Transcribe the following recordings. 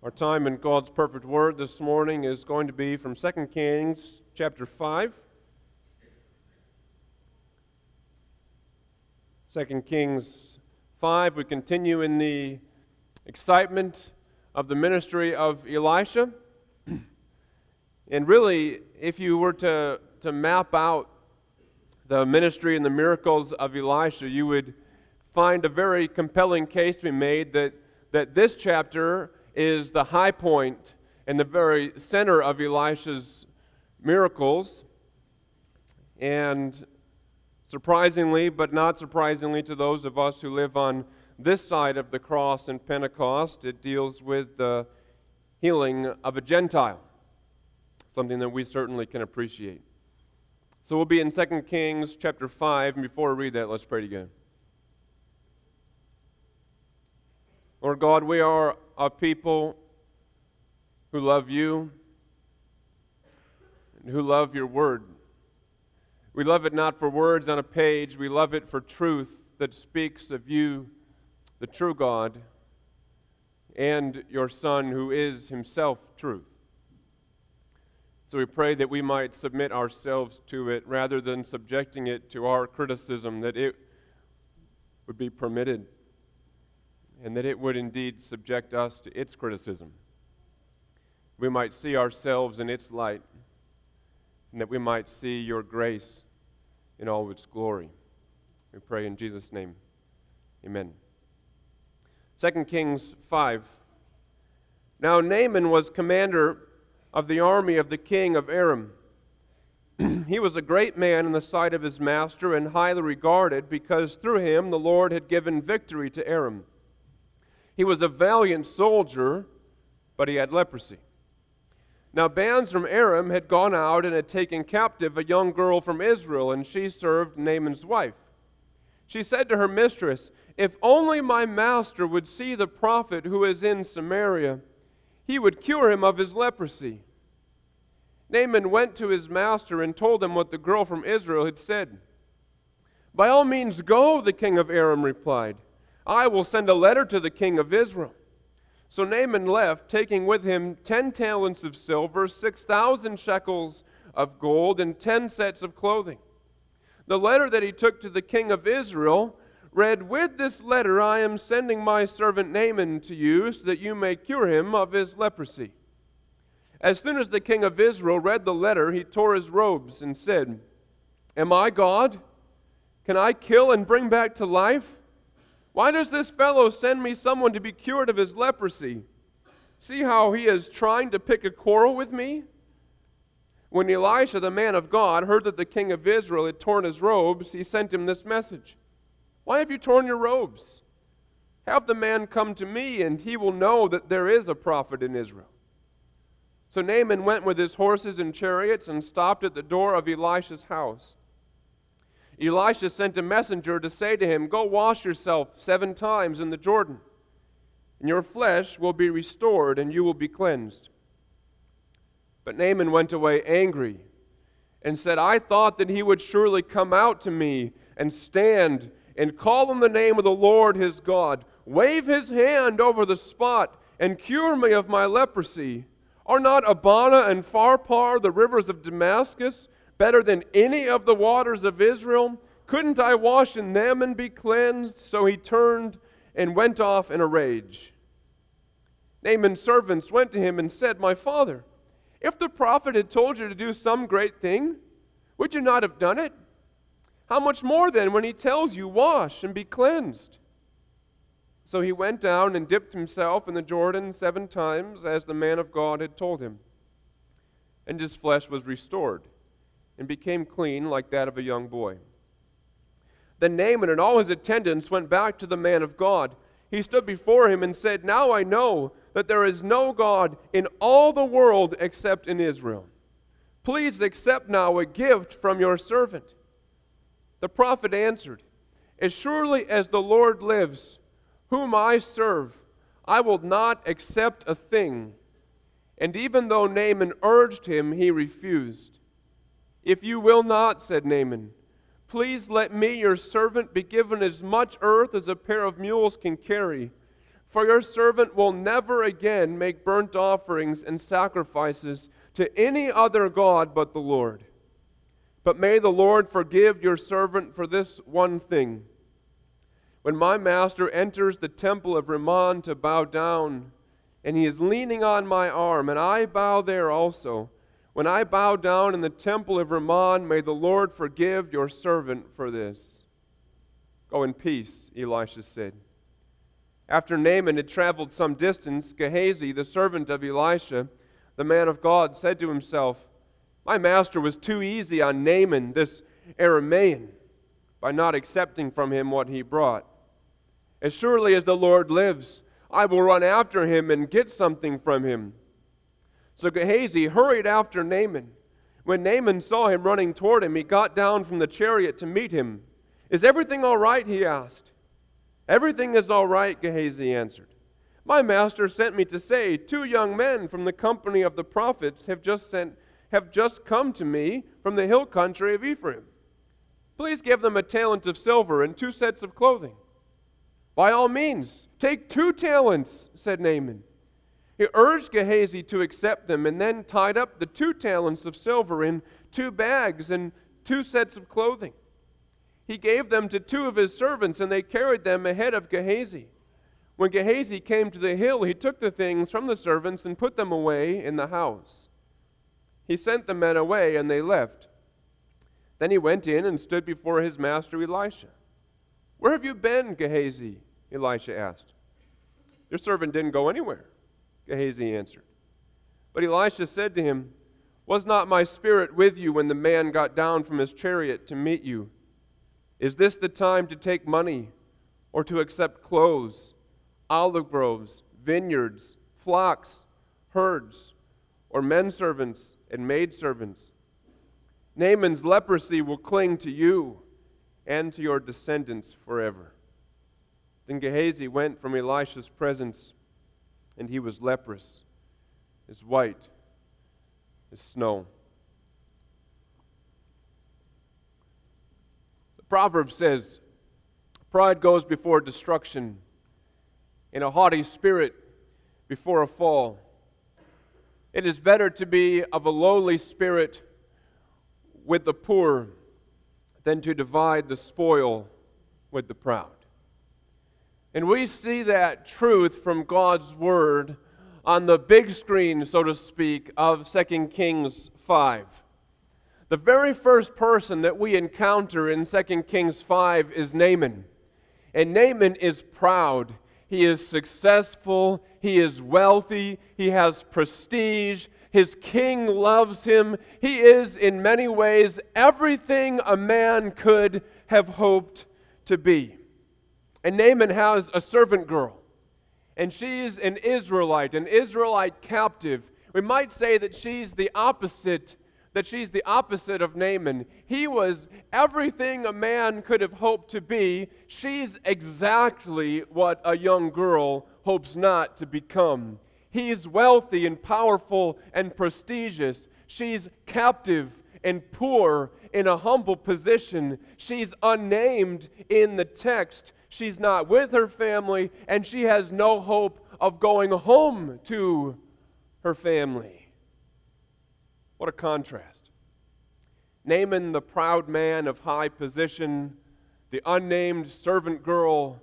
Our time in God's perfect word this morning is going to be from 2 Kings chapter 5. 2 Kings 5, we continue in the excitement of the ministry of Elisha. and really, if you were to, to map out the ministry and the miracles of Elisha, you would find a very compelling case to be made that, that this chapter is the high point and the very center of Elisha's miracles. And surprisingly, but not surprisingly to those of us who live on this side of the cross in Pentecost, it deals with the healing of a Gentile, something that we certainly can appreciate. So we'll be in 2 Kings chapter 5, and before we read that, let's pray together. Lord God, we are a people who love you and who love your word. We love it not for words on a page, we love it for truth that speaks of you, the true God, and your Son, who is himself truth. So we pray that we might submit ourselves to it rather than subjecting it to our criticism, that it would be permitted and that it would indeed subject us to its criticism. We might see ourselves in its light, and that we might see your grace in all its glory. We pray in Jesus' name. Amen. 2 Kings 5. Now Naaman was commander of the army of the king of Aram. he was a great man in the sight of his master and highly regarded because through him the Lord had given victory to Aram. He was a valiant soldier, but he had leprosy. Now, bands from Aram had gone out and had taken captive a young girl from Israel, and she served Naaman's wife. She said to her mistress, If only my master would see the prophet who is in Samaria, he would cure him of his leprosy. Naaman went to his master and told him what the girl from Israel had said. By all means, go, the king of Aram replied. I will send a letter to the king of Israel. So Naaman left, taking with him ten talents of silver, six thousand shekels of gold, and ten sets of clothing. The letter that he took to the king of Israel read, With this letter I am sending my servant Naaman to you, so that you may cure him of his leprosy. As soon as the king of Israel read the letter, he tore his robes and said, Am I God? Can I kill and bring back to life? Why does this fellow send me someone to be cured of his leprosy? See how he is trying to pick a quarrel with me? When Elisha, the man of God, heard that the king of Israel had torn his robes, he sent him this message Why have you torn your robes? Have the man come to me, and he will know that there is a prophet in Israel. So Naaman went with his horses and chariots and stopped at the door of Elisha's house. Elisha sent a messenger to say to him, Go wash yourself seven times in the Jordan, and your flesh will be restored, and you will be cleansed. But Naaman went away angry and said, I thought that he would surely come out to me and stand and call on the name of the Lord his God, wave his hand over the spot, and cure me of my leprosy. Are not Abana and Pharpar, the rivers of Damascus, better than any of the waters of Israel? Couldn't I wash in them and be cleansed? So he turned and went off in a rage. Naaman's servants went to him and said, My father, if the prophet had told you to do some great thing, would you not have done it? How much more then when he tells you, Wash and be cleansed? So he went down and dipped himself in the Jordan seven times, as the man of God had told him. And his flesh was restored and became clean like that of a young boy. Then Naaman and all his attendants went back to the man of God. He stood before him and said, Now I know that there is no God in all the world except in Israel. Please accept now a gift from your servant. The prophet answered, As surely as the Lord lives, whom I serve, I will not accept a thing. And even though Naaman urged him, he refused. If you will not, said Naaman, please let me, your servant, be given as much earth as a pair of mules can carry. For your servant will never again make burnt offerings and sacrifices to any other God but the Lord. But may the Lord forgive your servant for this one thing. When my master enters the temple of Rimmon to bow down, and he is leaning on my arm, and I bow there also, when I bow down in the temple of Rimmon, may the Lord forgive your servant for this. Go in peace, Elisha said. After Naaman had traveled some distance, Gehazi, the servant of Elisha, the man of God, said to himself, My master was too easy on Naaman, this Aramaean, by not accepting from him what he brought. As surely as the Lord lives, I will run after him and get something from him. So Gehazi hurried after Naaman. When Naaman saw him running toward him, he got down from the chariot to meet him. Is everything all right? he asked. Everything is all right, Gehazi answered. My master sent me to say, Two young men from the company of the prophets have just, sent, have just come to me from the hill country of Ephraim. Please give them a talent of silver and two sets of clothing. By all means, take two talents, said Naaman. He urged Gehazi to accept them and then tied up the two talents of silver in two bags and two sets of clothing he gave them to two of his servants, and they carried them ahead of Gehazi. When Gehazi came to the hill, he took the things from the servants and put them away in the house. He sent the men away, and they left. Then he went in and stood before his master Elisha. Where have you been, Gehazi? Elisha asked. Your servant didn't go anywhere, Gehazi answered. But Elisha said to him, Was not my spirit with you when the man got down from his chariot to meet you? Is this the time to take money or to accept clothes, olive groves, vineyards, flocks, herds, or men servants and maid servants? Naaman's leprosy will cling to you and to your descendants forever. Then Gehazi went from Elisha's presence, and he was leprous, as white as snow. The proverb says, Pride goes before destruction, and a haughty spirit before a fall. It is better to be of a lowly spirit with the poor than to divide the spoil with the proud. And we see that truth from God's Word on the big screen, so to speak, of 2 Kings 5. The very first person that we encounter in 2 Kings 5 is Naaman. And Naaman is proud. He is successful. He is wealthy. He has prestige. His king loves him. He is, in many ways, everything a man could have hoped to be. And Naaman has a servant girl. And she's an Israelite, an Israelite captive. We might say that she's the opposite that she's the opposite of Naaman. He was everything a man could have hoped to be. She's exactly what a young girl hopes not to become. He's wealthy and powerful and prestigious. She's captive and poor in a humble position. She's unnamed in the text. She's not with her family, and she has no hope of going home to her family. What a contrast. Naaman, the proud man of high position, the unnamed servant girl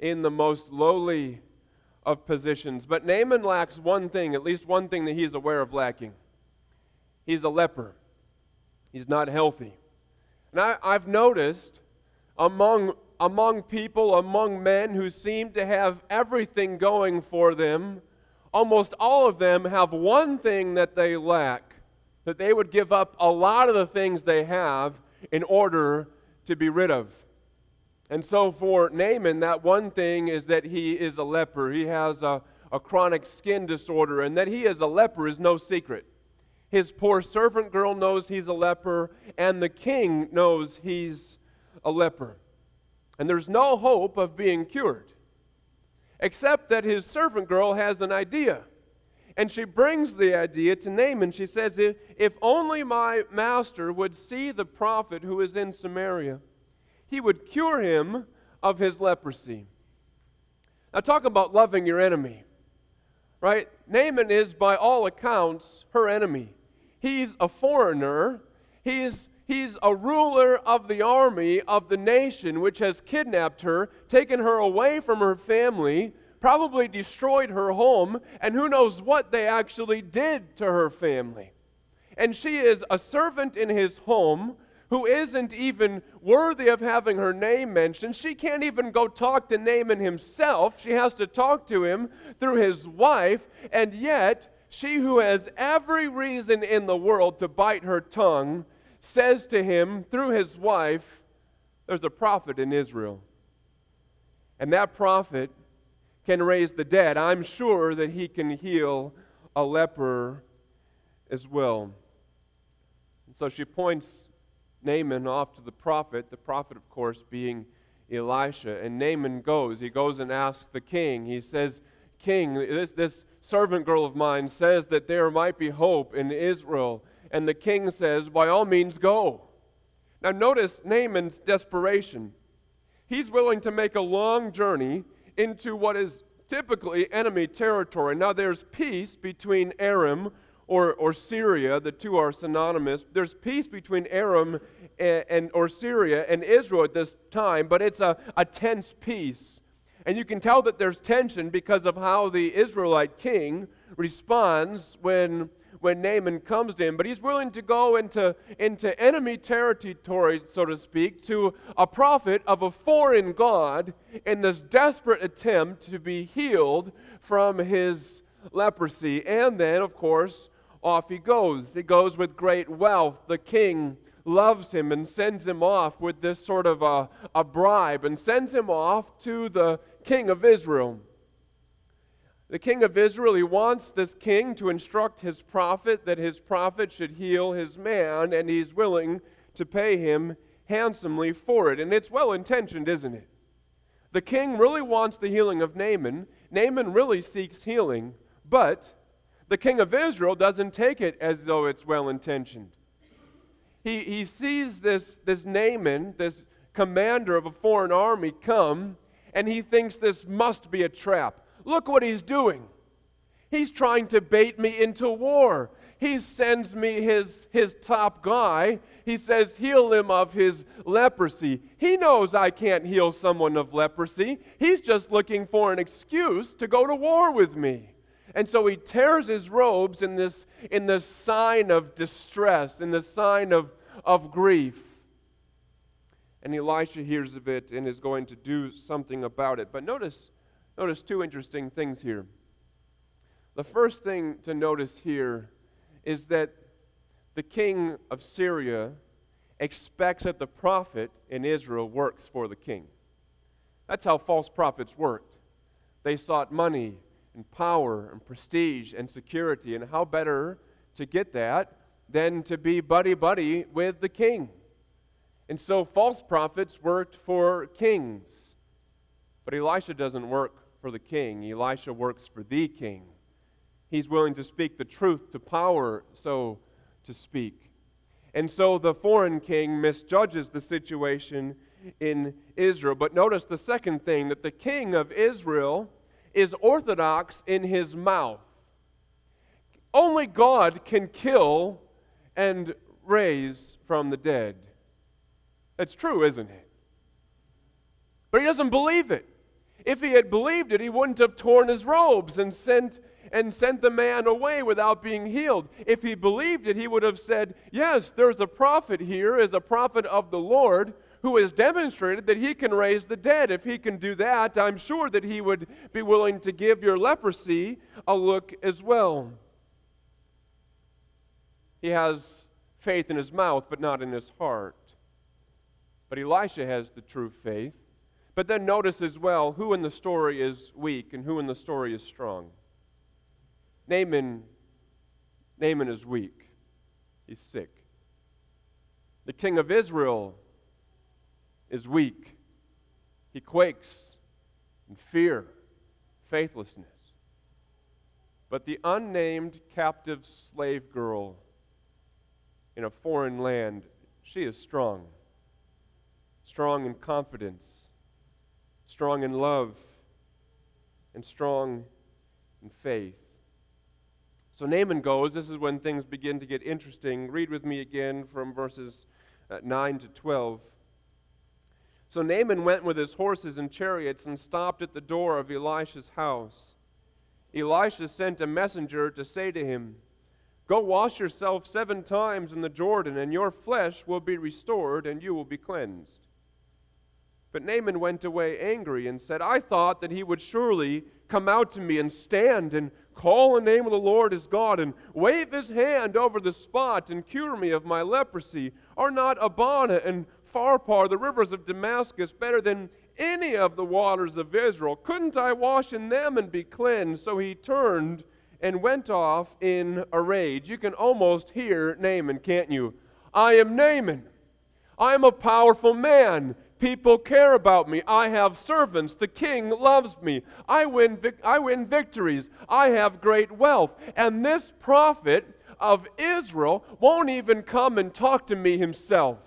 in the most lowly of positions. But Naaman lacks one thing, at least one thing that he is aware of lacking. He's a leper, he's not healthy. And I, I've noticed among, among people, among men who seem to have everything going for them, almost all of them have one thing that they lack that they would give up a lot of the things they have in order to be rid of. And so for Naaman, that one thing is that he is a leper. He has a, a chronic skin disorder, and that he is a leper is no secret. His poor servant girl knows he's a leper, and the king knows he's a leper. And there's no hope of being cured, except that his servant girl has an idea. And she brings the idea to Naaman. She says, if, only my master would see the prophet who is in Samaria, he would cure him of his leprosy. Now, talk about loving your enemy, right? Naaman is, by all accounts, her enemy. He's a foreigner. He's, he's a ruler of the army of the nation which has kidnapped her, taken her away from her family, probably destroyed her home, and who knows what they actually did to her family. And she is a servant in his home who isn't even worthy of having her name mentioned. She can't even go talk to Naaman himself. She has to talk to him through his wife, and yet she who has every reason in the world to bite her tongue says to him through his wife, There's a prophet in Israel. And that prophet can raise the dead. I'm sure that he can heal a leper as well. And so she points Naaman off to the prophet, the prophet, of course, being Elisha. And Naaman goes. He goes and asks the king. He says, King, this, this servant girl of mine says that there might be hope in Israel. And the king says, By all means, go. Now, notice Naaman's desperation. He's willing to make a long journey into what is typically enemy territory. Now, there's peace between Aram or, or Syria, the two are synonymous. There's peace between Aram and, and, or Syria and Israel at this time, but it's a, a tense peace. And you can tell that there's tension because of how the Israelite king responds when, when Naaman comes to him. But he's willing to go into, into enemy territory, so to speak, to a prophet of a foreign God in this desperate attempt to be healed from his leprosy. And then, of course, off he goes. He goes with great wealth. The king loves him and sends him off with this sort of a, a bribe and sends him off to the king of Israel. The king of Israel, he wants this king to instruct his prophet that his prophet should heal his man, and he's willing to pay him handsomely for it. And it's well intentioned, isn't it? The king really wants the healing of Naaman. Naaman really seeks healing, but the king of Israel doesn't take it as though it's well intentioned. He, he sees this, this Naaman, this commander of a foreign army, come, and he thinks this must be a trap. Look what he's doing. He's trying to bait me into war. He sends me his, his top guy. He says, Heal him of his leprosy. He knows I can't heal someone of leprosy. He's just looking for an excuse to go to war with me. And so he tears his robes in this, in this sign of distress, in the sign of, of grief. And Elisha hears of it and is going to do something about it. But notice, notice two interesting things here. The first thing to notice here is that the king of Syria expects that the prophet in Israel works for the king. That's how false prophets worked. They sought money and power and prestige and security. And how better to get that than to be buddy buddy with the king? And so false prophets worked for kings. But Elisha doesn't work for the king, Elisha works for the king. He's willing to speak the truth to power, so to speak. And so the foreign king misjudges the situation in Israel. But notice the second thing that the king of Israel is orthodox in his mouth. Only God can kill and raise from the dead. That's true, isn't it? But he doesn't believe it. If he had believed it, he wouldn't have torn his robes and sent and sent the man away without being healed. If he believed it, he would have said, "Yes, there's a prophet here, is a prophet of the Lord who has demonstrated that he can raise the dead. If he can do that, I'm sure that he would be willing to give your leprosy a look as well. He has faith in his mouth, but not in his heart. But Elisha has the true faith. But then notice as well who in the story is weak and who in the story is strong. Naaman, Naaman is weak. He's sick. The king of Israel is weak. He quakes in fear, faithlessness. But the unnamed captive slave girl in a foreign land, she is strong. Strong in confidence, strong in love, and strong in faith. So Naaman goes. This is when things begin to get interesting. Read with me again from verses uh, 9 to 12. So Naaman went with his horses and chariots and stopped at the door of Elisha's house. Elisha sent a messenger to say to him, Go wash yourself seven times in the Jordan, and your flesh will be restored, and you will be cleansed. But Naaman went away angry and said, I thought that he would surely come out to me and stand and call the name of the Lord his God and wave his hand over the spot and cure me of my leprosy. Are not Abana and Pharpar, the rivers of Damascus, better than any of the waters of Israel? Couldn't I wash in them and be cleansed? So he turned and went off in a rage. You can almost hear Naaman, can't you? I am Naaman. I am a powerful man. People care about me. I have servants. The king loves me. I win, vic- I win victories. I have great wealth. And this prophet of Israel won't even come and talk to me himself.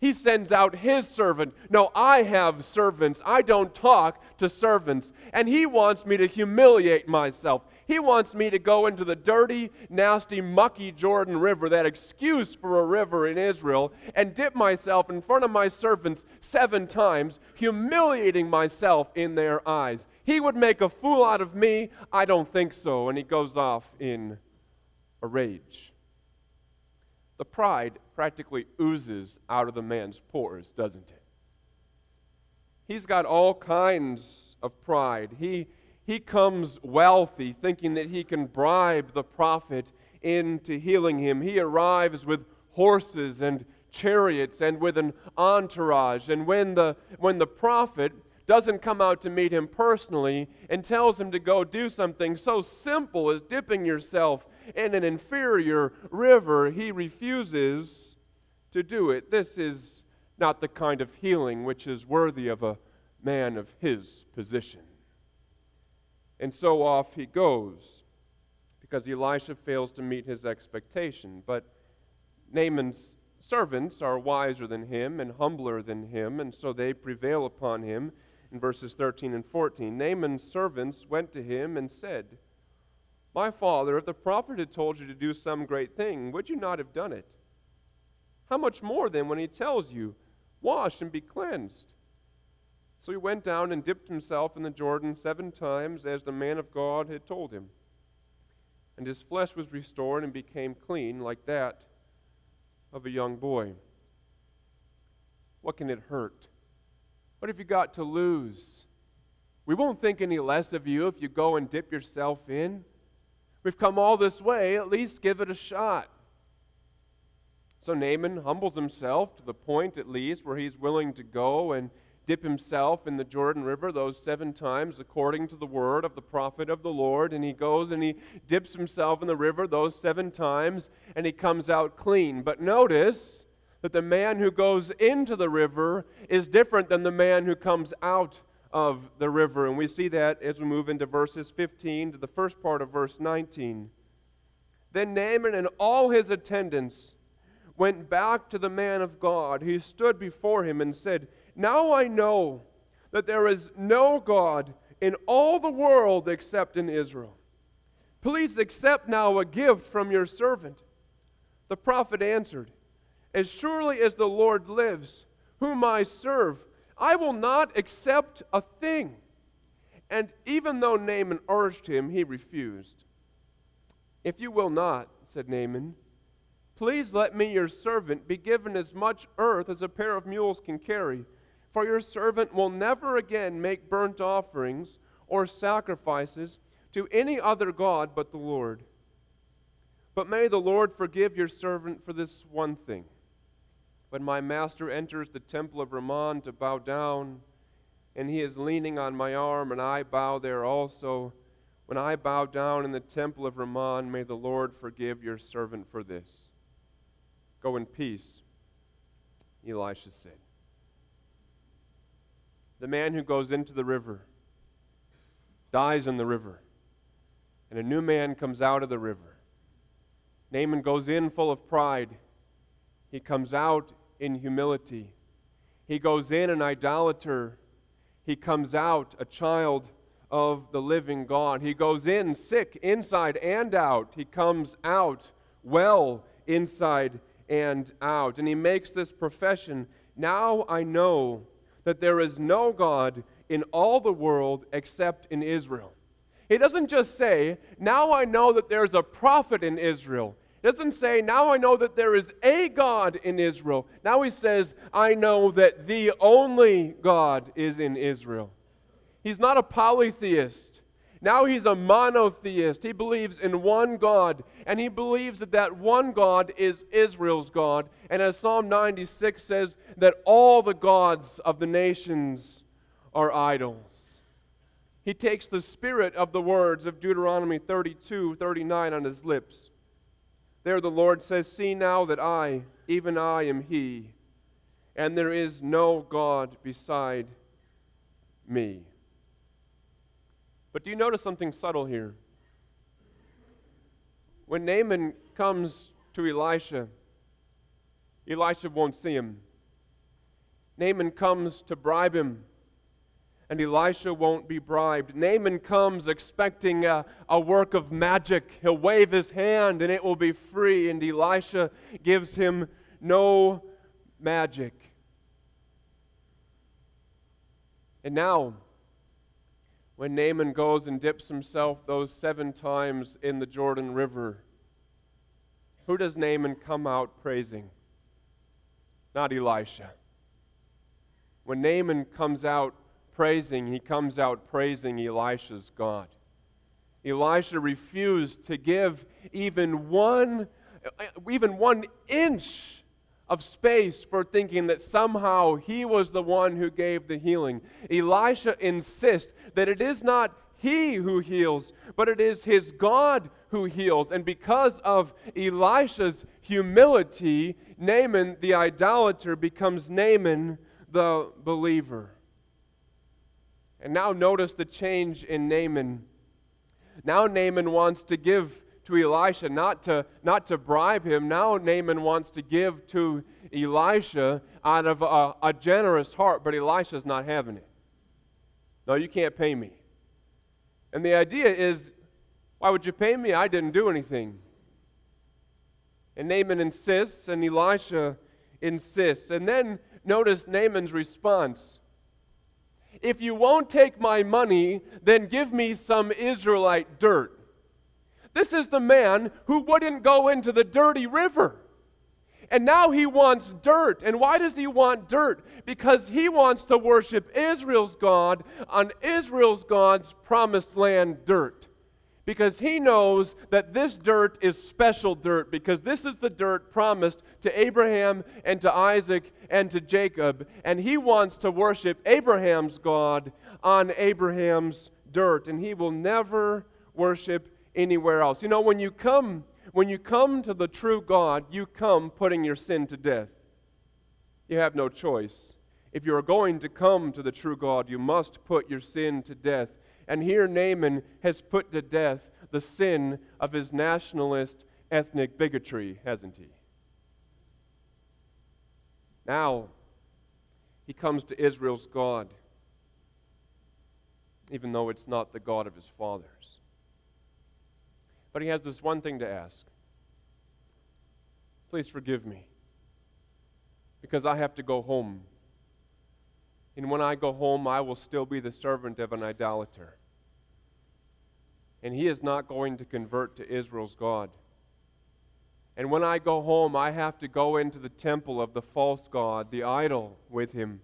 He sends out his servant. No, I have servants. I don't talk to servants. And he wants me to humiliate myself. He wants me to go into the dirty, nasty, mucky Jordan River, that excuse for a river in Israel, and dip myself in front of my servants seven times, humiliating myself in their eyes. He would make a fool out of me. I don't think so. And he goes off in a rage. The pride practically oozes out of the man's pores, doesn't it? He's got all kinds of pride. He he comes wealthy, thinking that he can bribe the prophet into healing him. He arrives with horses and chariots and with an entourage. And when the, when the prophet doesn't come out to meet him personally and tells him to go do something so simple as dipping yourself in an inferior river, he refuses to do it. This is not the kind of healing which is worthy of a man of his position. And so off he goes because Elisha fails to meet his expectation. But Naaman's servants are wiser than him and humbler than him, and so they prevail upon him in verses 13 and 14. Naaman's servants went to him and said, My father, if the prophet had told you to do some great thing, would you not have done it? How much more then when he tells you, Wash and be cleansed? So he went down and dipped himself in the Jordan seven times, as the man of God had told him. And his flesh was restored and became clean, like that of a young boy. What can it hurt? What have you got to lose? We won't think any less of you if you go and dip yourself in. We've come all this way, at least give it a shot. So Naaman humbles himself to the point, at least, where he's willing to go and dip himself in the Jordan River those seven times according to the word of the prophet of the Lord. And he goes and he dips himself in the river those seven times and he comes out clean. But notice that the man who goes into the river is different than the man who comes out of the river. And we see that as we move into verses 15 to the first part of verse 19. Then Naaman and all his attendants went back to the man of God. He stood before him and said, now I know that there is no God in all the world except in Israel. Please accept now a gift from your servant. The prophet answered, As surely as the Lord lives, whom I serve, I will not accept a thing. And even though Naaman urged him, he refused. If you will not, said Naaman, please let me, your servant, be given as much earth as a pair of mules can carry for your servant will never again make burnt offerings or sacrifices to any other God but the Lord. But may the Lord forgive your servant for this one thing. When my master enters the temple of Rimmon to bow down, and he is leaning on my arm, and I bow there also, when I bow down in the temple of Rimmon, may the Lord forgive your servant for this. Go in peace, Elisha said the man who goes into the river dies in the river, and a new man comes out of the river. Naaman goes in full of pride, he comes out in humility. He goes in an idolater, he comes out a child of the living God. He goes in sick inside and out. He comes out well inside and out. And he makes this profession Now I know that there is no God in all the world except in Israel. He doesn't just say, Now I know that there's a prophet in Israel. He doesn't say, Now I know that there is a God in Israel. Now he says, I know that the only God is in Israel. He's not a polytheist. Now he's a monotheist. He believes in one God, and he believes that that one God is Israel's God. And as Psalm 96 says, that all the gods of the nations are idols. He takes the spirit of the words of Deuteronomy 32 39 on his lips. There the Lord says, See now that I, even I, am He, and there is no God beside me. But do you notice something subtle here? When Naaman comes to Elisha, Elisha won't see him. Naaman comes to bribe him, and Elisha won't be bribed. Naaman comes expecting a, a work of magic. He'll wave his hand and it will be free, and Elisha gives him no magic. And now, when Naaman goes and dips himself those seven times in the Jordan River, who does Naaman come out praising? Not Elisha. When Naaman comes out praising, he comes out praising Elisha's God. Elisha refused to give even one, even one inch of space for thinking that somehow he was the one who gave the healing. Elisha insists that it is not he who heals, but it is his God who heals. And because of Elisha's humility, Naaman the idolater becomes Naaman the believer. And now notice the change in Naaman. Now Naaman wants to give to Elisha, not to, not to bribe him. Now Naaman wants to give to Elisha out of a, a generous heart, but Elisha's not having it. No, you can't pay me. And the idea is, why would you pay me? I didn't do anything. And Naaman insists, and Elisha insists. And then notice Naaman's response. If you won't take my money, then give me some Israelite dirt. This is the man who wouldn't go into the dirty river. And now he wants dirt. And why does he want dirt? Because he wants to worship Israel's God on Israel's God's promised land dirt. Because he knows that this dirt is special dirt, because this is the dirt promised to Abraham and to Isaac and to Jacob. And he wants to worship Abraham's God on Abraham's dirt. And he will never worship anywhere else. You know, when you come when you come to the true God, you come putting your sin to death. You have no choice. If you are going to come to the true God, you must put your sin to death. And here Naaman has put to death the sin of his nationalist ethnic bigotry, hasn't he? Now, he comes to Israel's God, even though it's not the God of his fathers. But he has this one thing to ask Please forgive me, because I have to go home. And when I go home, I will still be the servant of an idolater. And he is not going to convert to Israel's God. And when I go home, I have to go into the temple of the false God, the idol, with him.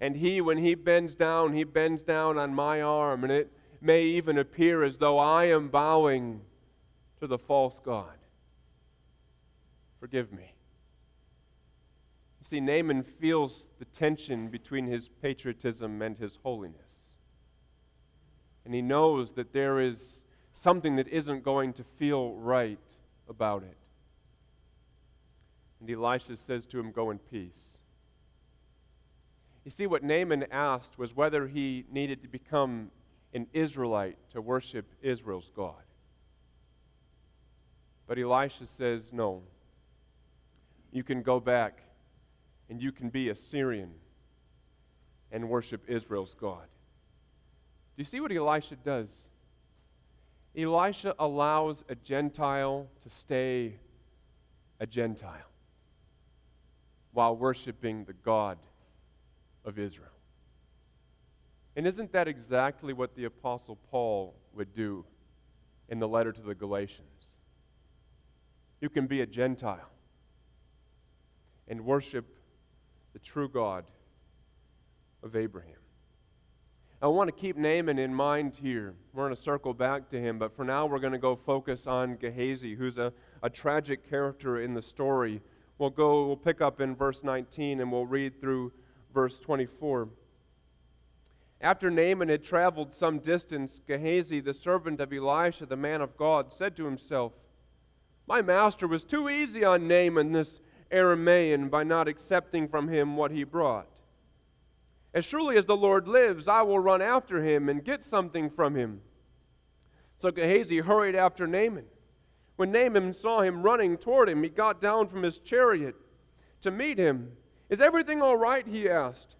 And he, when he bends down, he bends down on my arm, and it may even appear as though I am bowing to the false God. Forgive me. You see, Naaman feels the tension between his patriotism and his holiness. And he knows that there is something that isn't going to feel right about it. And Elisha says to him, Go in peace. You see, what Naaman asked was whether he needed to become an Israelite to worship Israel's God. But Elisha says, no. You can go back and you can be a Syrian and worship Israel's God. Do you see what Elisha does? Elisha allows a Gentile to stay a Gentile while worshiping the God of Israel. And isn't that exactly what the Apostle Paul would do in the letter to the Galatians? You can be a Gentile and worship the true God of Abraham. I want to keep Naaman in mind here. We're going to circle back to him, but for now we're going to go focus on Gehazi, who's a, a tragic character in the story. We'll go, we'll pick up in verse 19 and we'll read through verse 24. After Naaman had traveled some distance, Gehazi, the servant of Elisha, the man of God, said to himself, My master was too easy on Naaman, this Aramaean, by not accepting from him what he brought. As surely as the Lord lives, I will run after him and get something from him. So Gehazi hurried after Naaman. When Naaman saw him running toward him, he got down from his chariot to meet him. Is everything all right? he asked.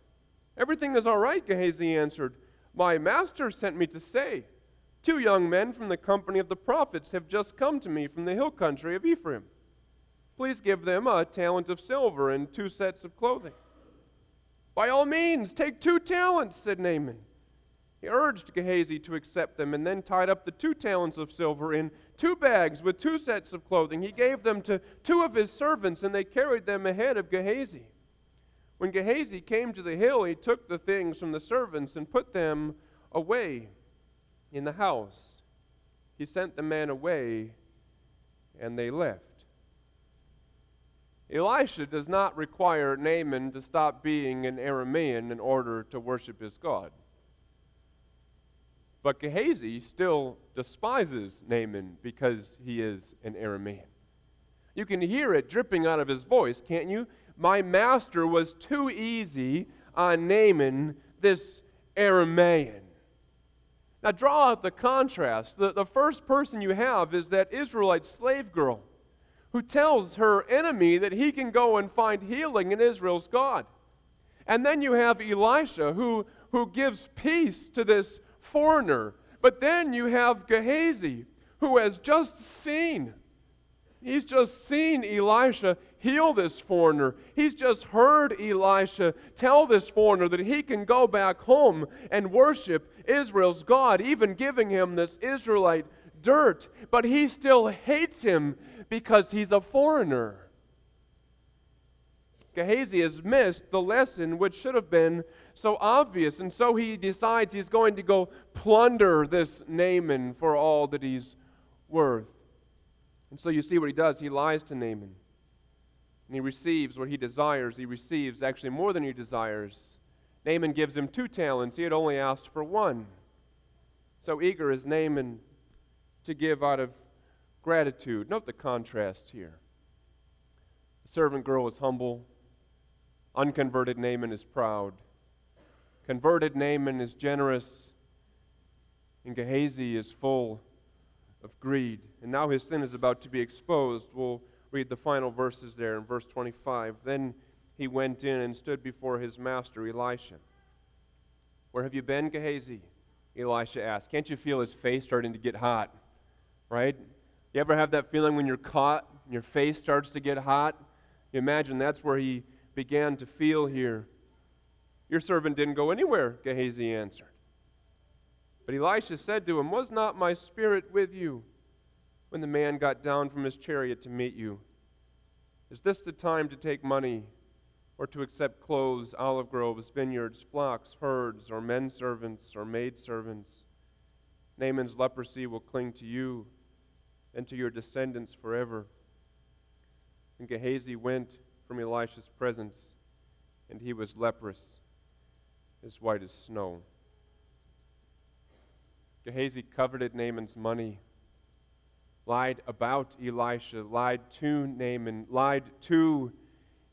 Everything is all right, Gehazi answered. My master sent me to say, Two young men from the company of the prophets have just come to me from the hill country of Ephraim. Please give them a talent of silver and two sets of clothing. By all means, take two talents, said Naaman. He urged Gehazi to accept them and then tied up the two talents of silver in two bags with two sets of clothing. He gave them to two of his servants, and they carried them ahead of Gehazi. When Gehazi came to the hill, he took the things from the servants and put them away in the house. He sent the man away, and they left. Elisha does not require Naaman to stop being an Aramaean in order to worship his God. But Gehazi still despises Naaman because he is an Aramaean. You can hear it dripping out of his voice, can't you? My master was too easy on Naaman, this Aramaean. Now, draw out the contrast. The, the first person you have is that Israelite slave girl who tells her enemy that he can go and find healing in Israel's God. And then you have Elisha who, who gives peace to this foreigner. But then you have Gehazi who has just seen He's just seen Elisha heal this foreigner. He's just heard Elisha tell this foreigner that he can go back home and worship Israel's God, even giving him this Israelite dirt. But he still hates him because he's a foreigner. Gehazi has missed the lesson which should have been so obvious, and so he decides he's going to go plunder this Naaman for all that he's worth. And so you see what he does. He lies to Naaman. And he receives what he desires. He receives actually more than he desires. Naaman gives him two talents. He had only asked for one. So eager is Naaman to give out of gratitude. Note the contrast here. The servant girl is humble. Unconverted Naaman is proud. Converted Naaman is generous. And Gehazi is full of greed. And now his sin is about to be exposed. We'll read the final verses there in verse 25. Then he went in and stood before his master, Elisha. Where have you been, Gehazi? Elisha asked. Can't you feel his face starting to get hot? Right? You ever have that feeling when you're caught and your face starts to get hot? You imagine that's where he began to feel here. Your servant didn't go anywhere, Gehazi answered. But Elisha said to him, Was not my spirit with you when the man got down from his chariot to meet you? Is this the time to take money or to accept clothes, olive groves, vineyards, flocks, herds, or men servants or maid servants? Naaman's leprosy will cling to you and to your descendants forever. And Gehazi went from Elisha's presence, and he was leprous, as white as snow. Gehazi coveted Naaman's money, lied about Elisha, lied to Naaman, lied to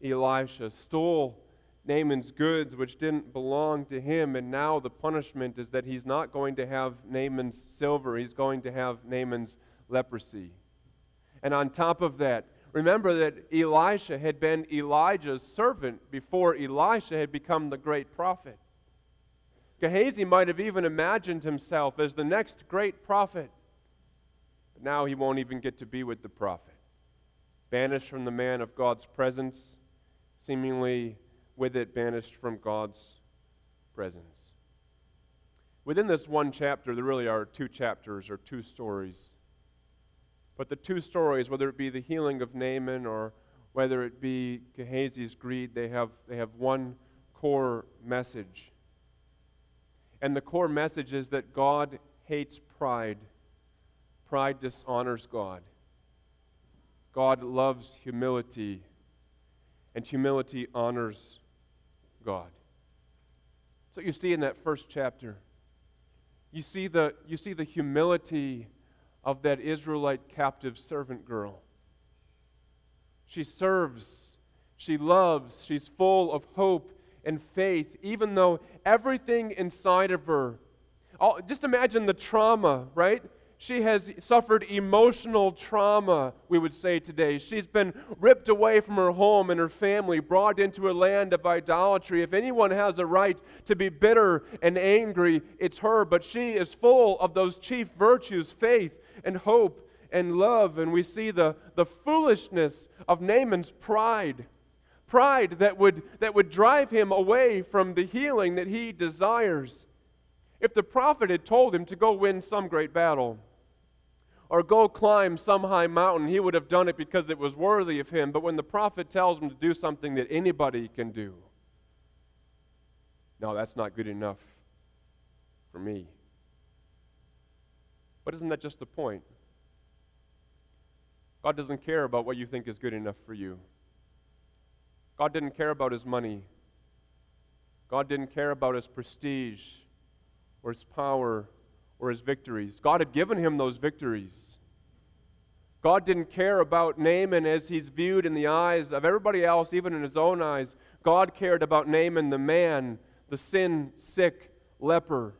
Elisha, stole Naaman's goods which didn't belong to him, and now the punishment is that he's not going to have Naaman's silver, he's going to have Naaman's leprosy. And on top of that, remember that Elisha had been Elijah's servant before Elisha had become the great prophet. Gehazi might have even imagined himself as the next great prophet. Now he won't even get to be with the prophet. Banished from the man of God's presence, seemingly with it banished from God's presence. Within this one chapter, there really are two chapters or two stories. But the two stories, whether it be the healing of Naaman or whether it be Gehazi's greed, they have, they have one core message. And the core message is that God hates pride. Pride dishonors God. God loves humility, and humility honors God. So you see in that first chapter, you see the, you see the humility of that Israelite captive servant girl. She serves, she loves, she's full of hope and faith, even though everything inside of her, all, just imagine the trauma, right? She has suffered emotional trauma, we would say today. She's been ripped away from her home and her family, brought into a land of idolatry. If anyone has a right to be bitter and angry, it's her. But she is full of those chief virtues faith and hope and love. And we see the, the foolishness of Naaman's pride pride that would, that would drive him away from the healing that he desires. If the prophet had told him to go win some great battle or go climb some high mountain, he would have done it because it was worthy of him. But when the prophet tells him to do something that anybody can do, no, that's not good enough for me. But isn't that just the point? God doesn't care about what you think is good enough for you. God didn't care about his money. God didn't care about his prestige or his power or his victories. God had given him those victories. God didn't care about Naaman as he's viewed in the eyes of everybody else, even in his own eyes. God cared about Naaman, the man, the sin sick leper.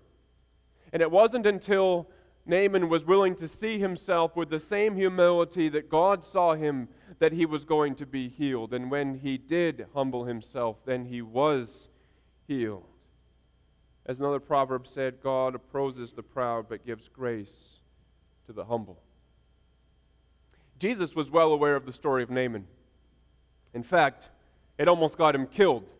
And it wasn't until Naaman was willing to see himself with the same humility that God saw him that he was going to be healed. And when he did humble himself, then he was healed. As another proverb said, God opposes the proud but gives grace to the humble. Jesus was well aware of the story of Naaman. In fact, it almost got him killed.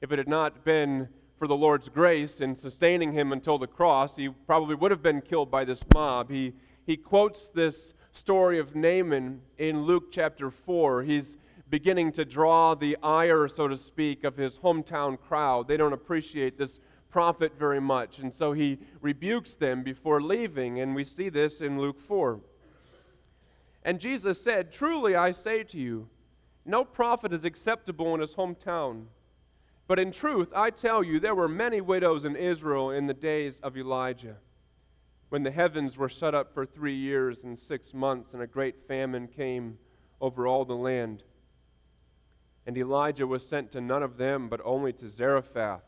If it had not been for the Lord's grace in sustaining him until the cross, he probably would have been killed by this mob. He, he quotes this story of Naaman in Luke chapter 4. He's beginning to draw the ire, so to speak, of his hometown crowd. They don't appreciate this prophet very much, and so he rebukes them before leaving, and we see this in Luke 4. And Jesus said, Truly I say to you, no prophet is acceptable in his hometown. But in truth, I tell you, there were many widows in Israel in the days of Elijah when the heavens were shut up for three years and six months, and a great famine came over all the land. And Elijah was sent to none of them, but only to Zarephath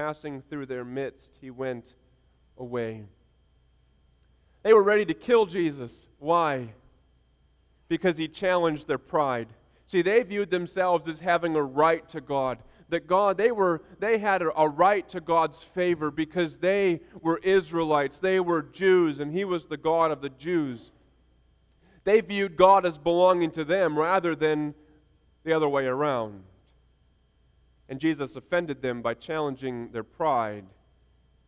Passing through their midst, he went away. They were ready to kill Jesus. Why? Because he challenged their pride. See, they viewed themselves as having a right to God that God, they, were, they had a, a right to God's favor because they were Israelites, they were Jews, and He was the God of the Jews. They viewed God as belonging to them rather than the other way around. And Jesus offended them by challenging their pride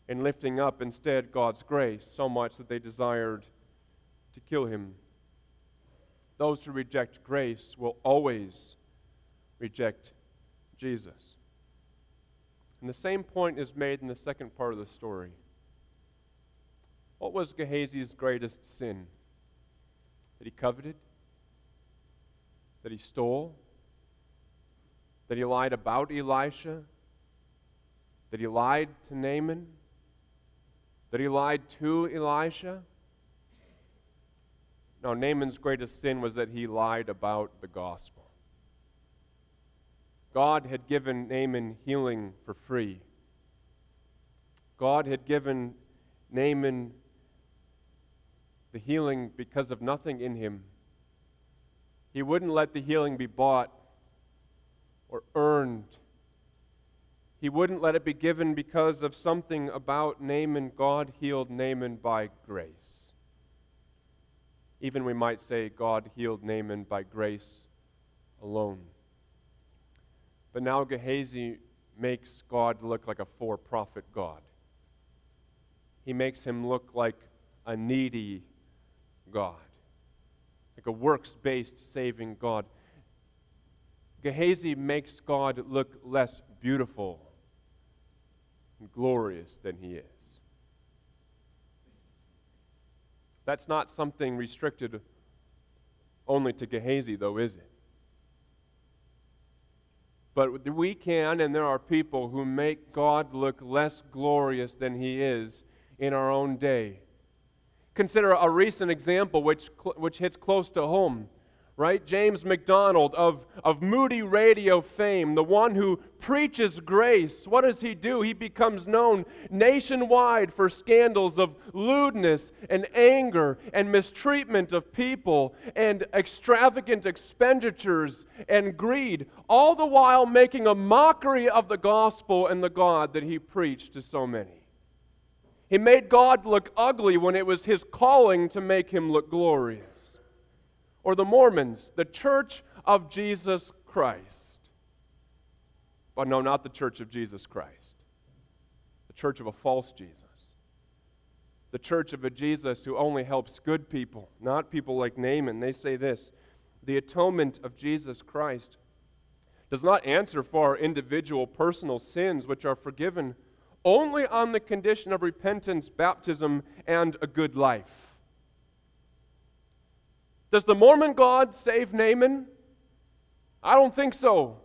and lifting up instead God's grace so much that they desired to kill him. Those who reject grace will always reject Jesus. And the same point is made in the second part of the story. What was Gehazi's greatest sin? That he coveted? That he stole? That he lied about Elisha? That he lied to Naaman? That he lied to Elisha? No, Naaman's greatest sin was that he lied about the gospel. God had given Naaman healing for free. God had given Naaman the healing because of nothing in him. He wouldn't let the healing be bought or earned. He wouldn't let it be given because of something about Naaman. God healed Naaman by grace. Even we might say God healed Naaman by grace alone. But now Gehazi makes God look like a for profit God. He makes him look like a needy God, like a works based saving God. Gehazi makes God look less beautiful and glorious than he is. That's not something restricted only to Gehazi, though, is it? But we can, and there are people who make God look less glorious than he is in our own day. Consider a recent example which, which hits close to home, right? James MacDonald of, of Moody Radio fame, the one who preaches grace. What does he do? He becomes known nationwide for scandals of lewdness and anger and mistreatment of people and extravagant expenditures and greed, all the while making a mockery of the gospel and the God that he preached to so many. He made God look ugly when it was his calling to make him look glorious. Or the Mormons, the Church of Jesus Christ. But no, not the Church of Jesus Christ. The church of a false Jesus. The church of a Jesus who only helps good people, not people like Naaman. They say this the atonement of Jesus Christ does not answer for our individual personal sins, which are forgiven only on the condition of repentance, baptism, and a good life. Does the Mormon God save Naaman? I don't think so.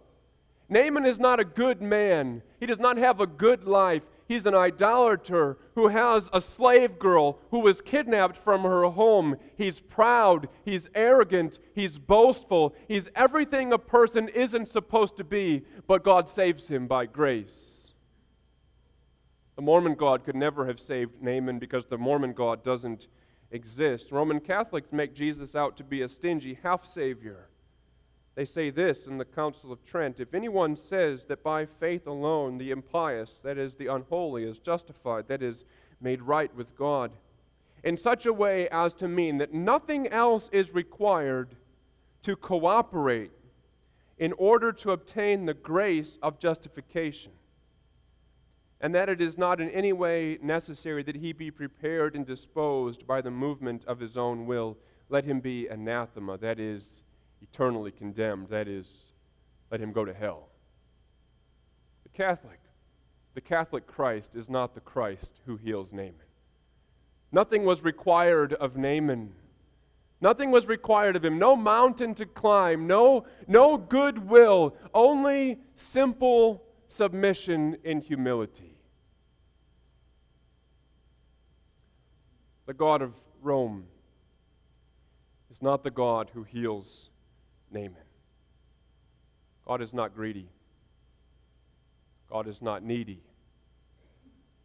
Naaman is not a good man. He does not have a good life. He's an idolater who has a slave girl who was kidnapped from her home. He's proud. He's arrogant. He's boastful. He's everything a person isn't supposed to be, but God saves him by grace. The Mormon God could never have saved Naaman because the Mormon God doesn't exist. Roman Catholics make Jesus out to be a stingy half savior. They say this in the Council of Trent If anyone says that by faith alone the impious, that is, the unholy, is justified, that is, made right with God, in such a way as to mean that nothing else is required to cooperate in order to obtain the grace of justification and that it is not in any way necessary that he be prepared and disposed by the movement of his own will. Let him be anathema, that is, eternally condemned, that is, let him go to hell. The Catholic, the Catholic Christ is not the Christ who heals Naaman. Nothing was required of Naaman. Nothing was required of him. No mountain to climb, no, no goodwill, only simple submission in humility. The God of Rome is not the God who heals Naaman. God is not greedy. God is not needy.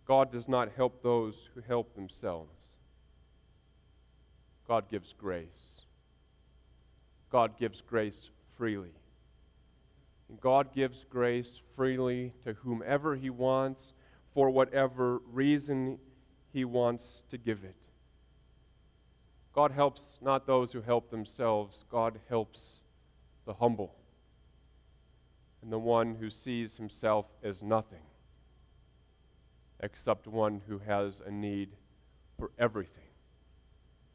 God does not help those who help themselves. God gives grace. God gives grace freely. God gives grace freely to whomever He wants for whatever reason He wants to give it. God helps not those who help themselves, God helps the humble and the one who sees himself as nothing except one who has a need for everything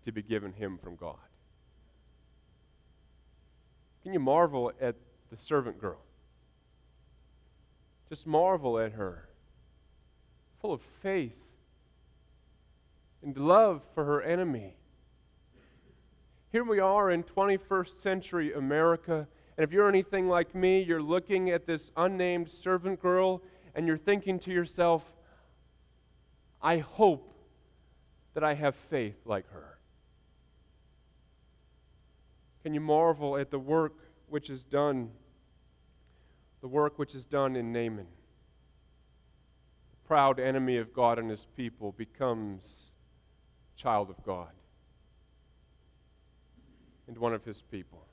to be given him from God. Can you marvel at the servant girl? Just marvel at her, full of faith and love for her enemy. Here we are in 21st century America, and if you're anything like me, you're looking at this unnamed servant girl and you're thinking to yourself, I hope that I have faith like her? Can you marvel at the work which is done, the work which is done in Naaman? The proud enemy of God and his people becomes child of God and one of his people.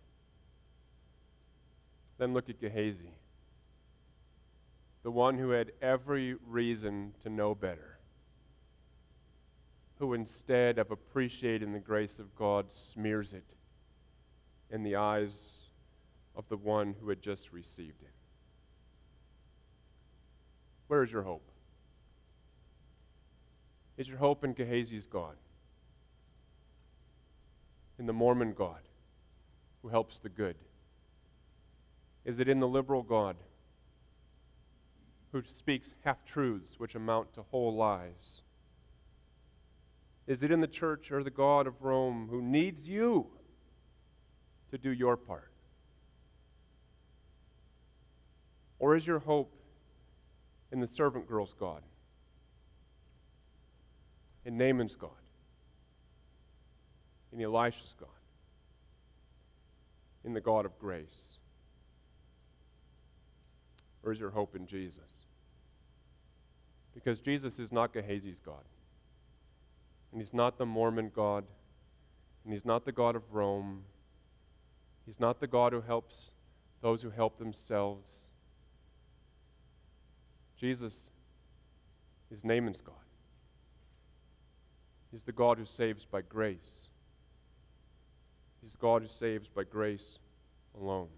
Then look at Gehazi, the one who had every reason to know better, who instead of appreciating the grace of God smears it in the eyes of the one who had just received it. Where is your hope? Is your hope in Gehazi's God? In the Mormon God who helps the good? Is it in the liberal God who speaks half truths which amount to whole lies? Is it in the church or the God of Rome who needs you to do your part? Or is your hope in the servant girl's God? In Naaman's God? In Elisha's God? In the God of grace? Or is your hope in Jesus? Because Jesus is not Gehazi's God. And he's not the Mormon God. And he's not the God of Rome. He's not the God who helps those who help themselves. Jesus is Naaman's God. He's the God who saves by grace. He's the God who saves by grace alone.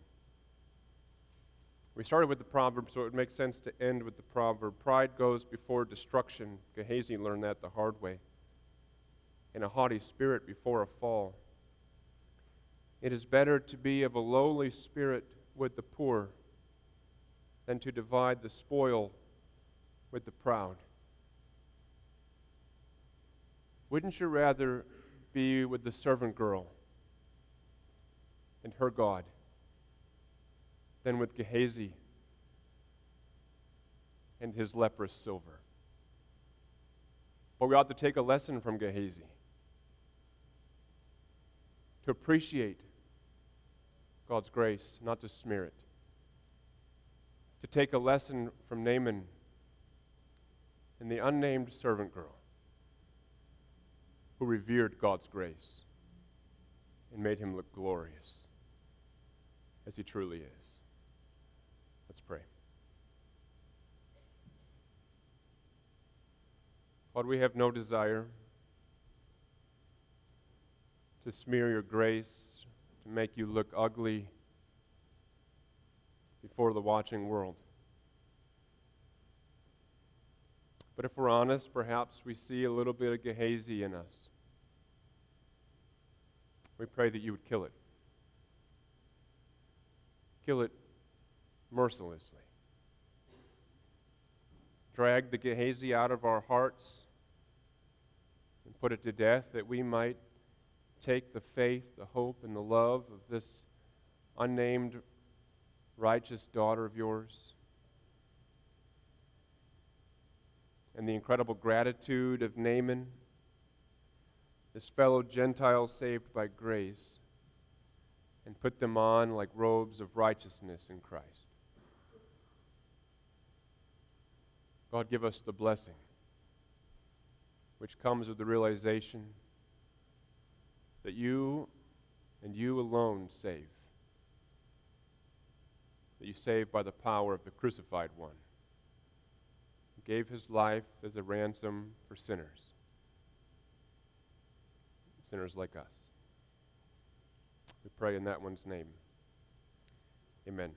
We started with the proverb, so it makes sense to end with the proverb. Pride goes before destruction. Gehazi learned that the hard way. And a haughty spirit before a fall. It is better to be of a lowly spirit with the poor than to divide the spoil with the proud. Wouldn't you rather be with the servant girl and her God than with Gehazi and his leprous silver. But we ought to take a lesson from Gehazi to appreciate God's grace, not to smear it. To take a lesson from Naaman and the unnamed servant girl who revered God's grace and made him look glorious as he truly is. Let's pray. God, we have no desire to smear your grace, to make you look ugly before the watching world. But if we're honest, perhaps we see a little bit of Gehazi in us. We pray that you would kill it. Kill it mercilessly. Drag the Gehazi out of our hearts and put it to death that we might take the faith, the hope, and the love of this unnamed righteous daughter of yours and the incredible gratitude of Naaman, this fellow Gentile saved by grace and put them on like robes of righteousness in Christ. God, give us the blessing which comes with the realization that you and you alone save. That you save by the power of the crucified one gave his life as a ransom for sinners, sinners like us. We pray in that one's name. Amen.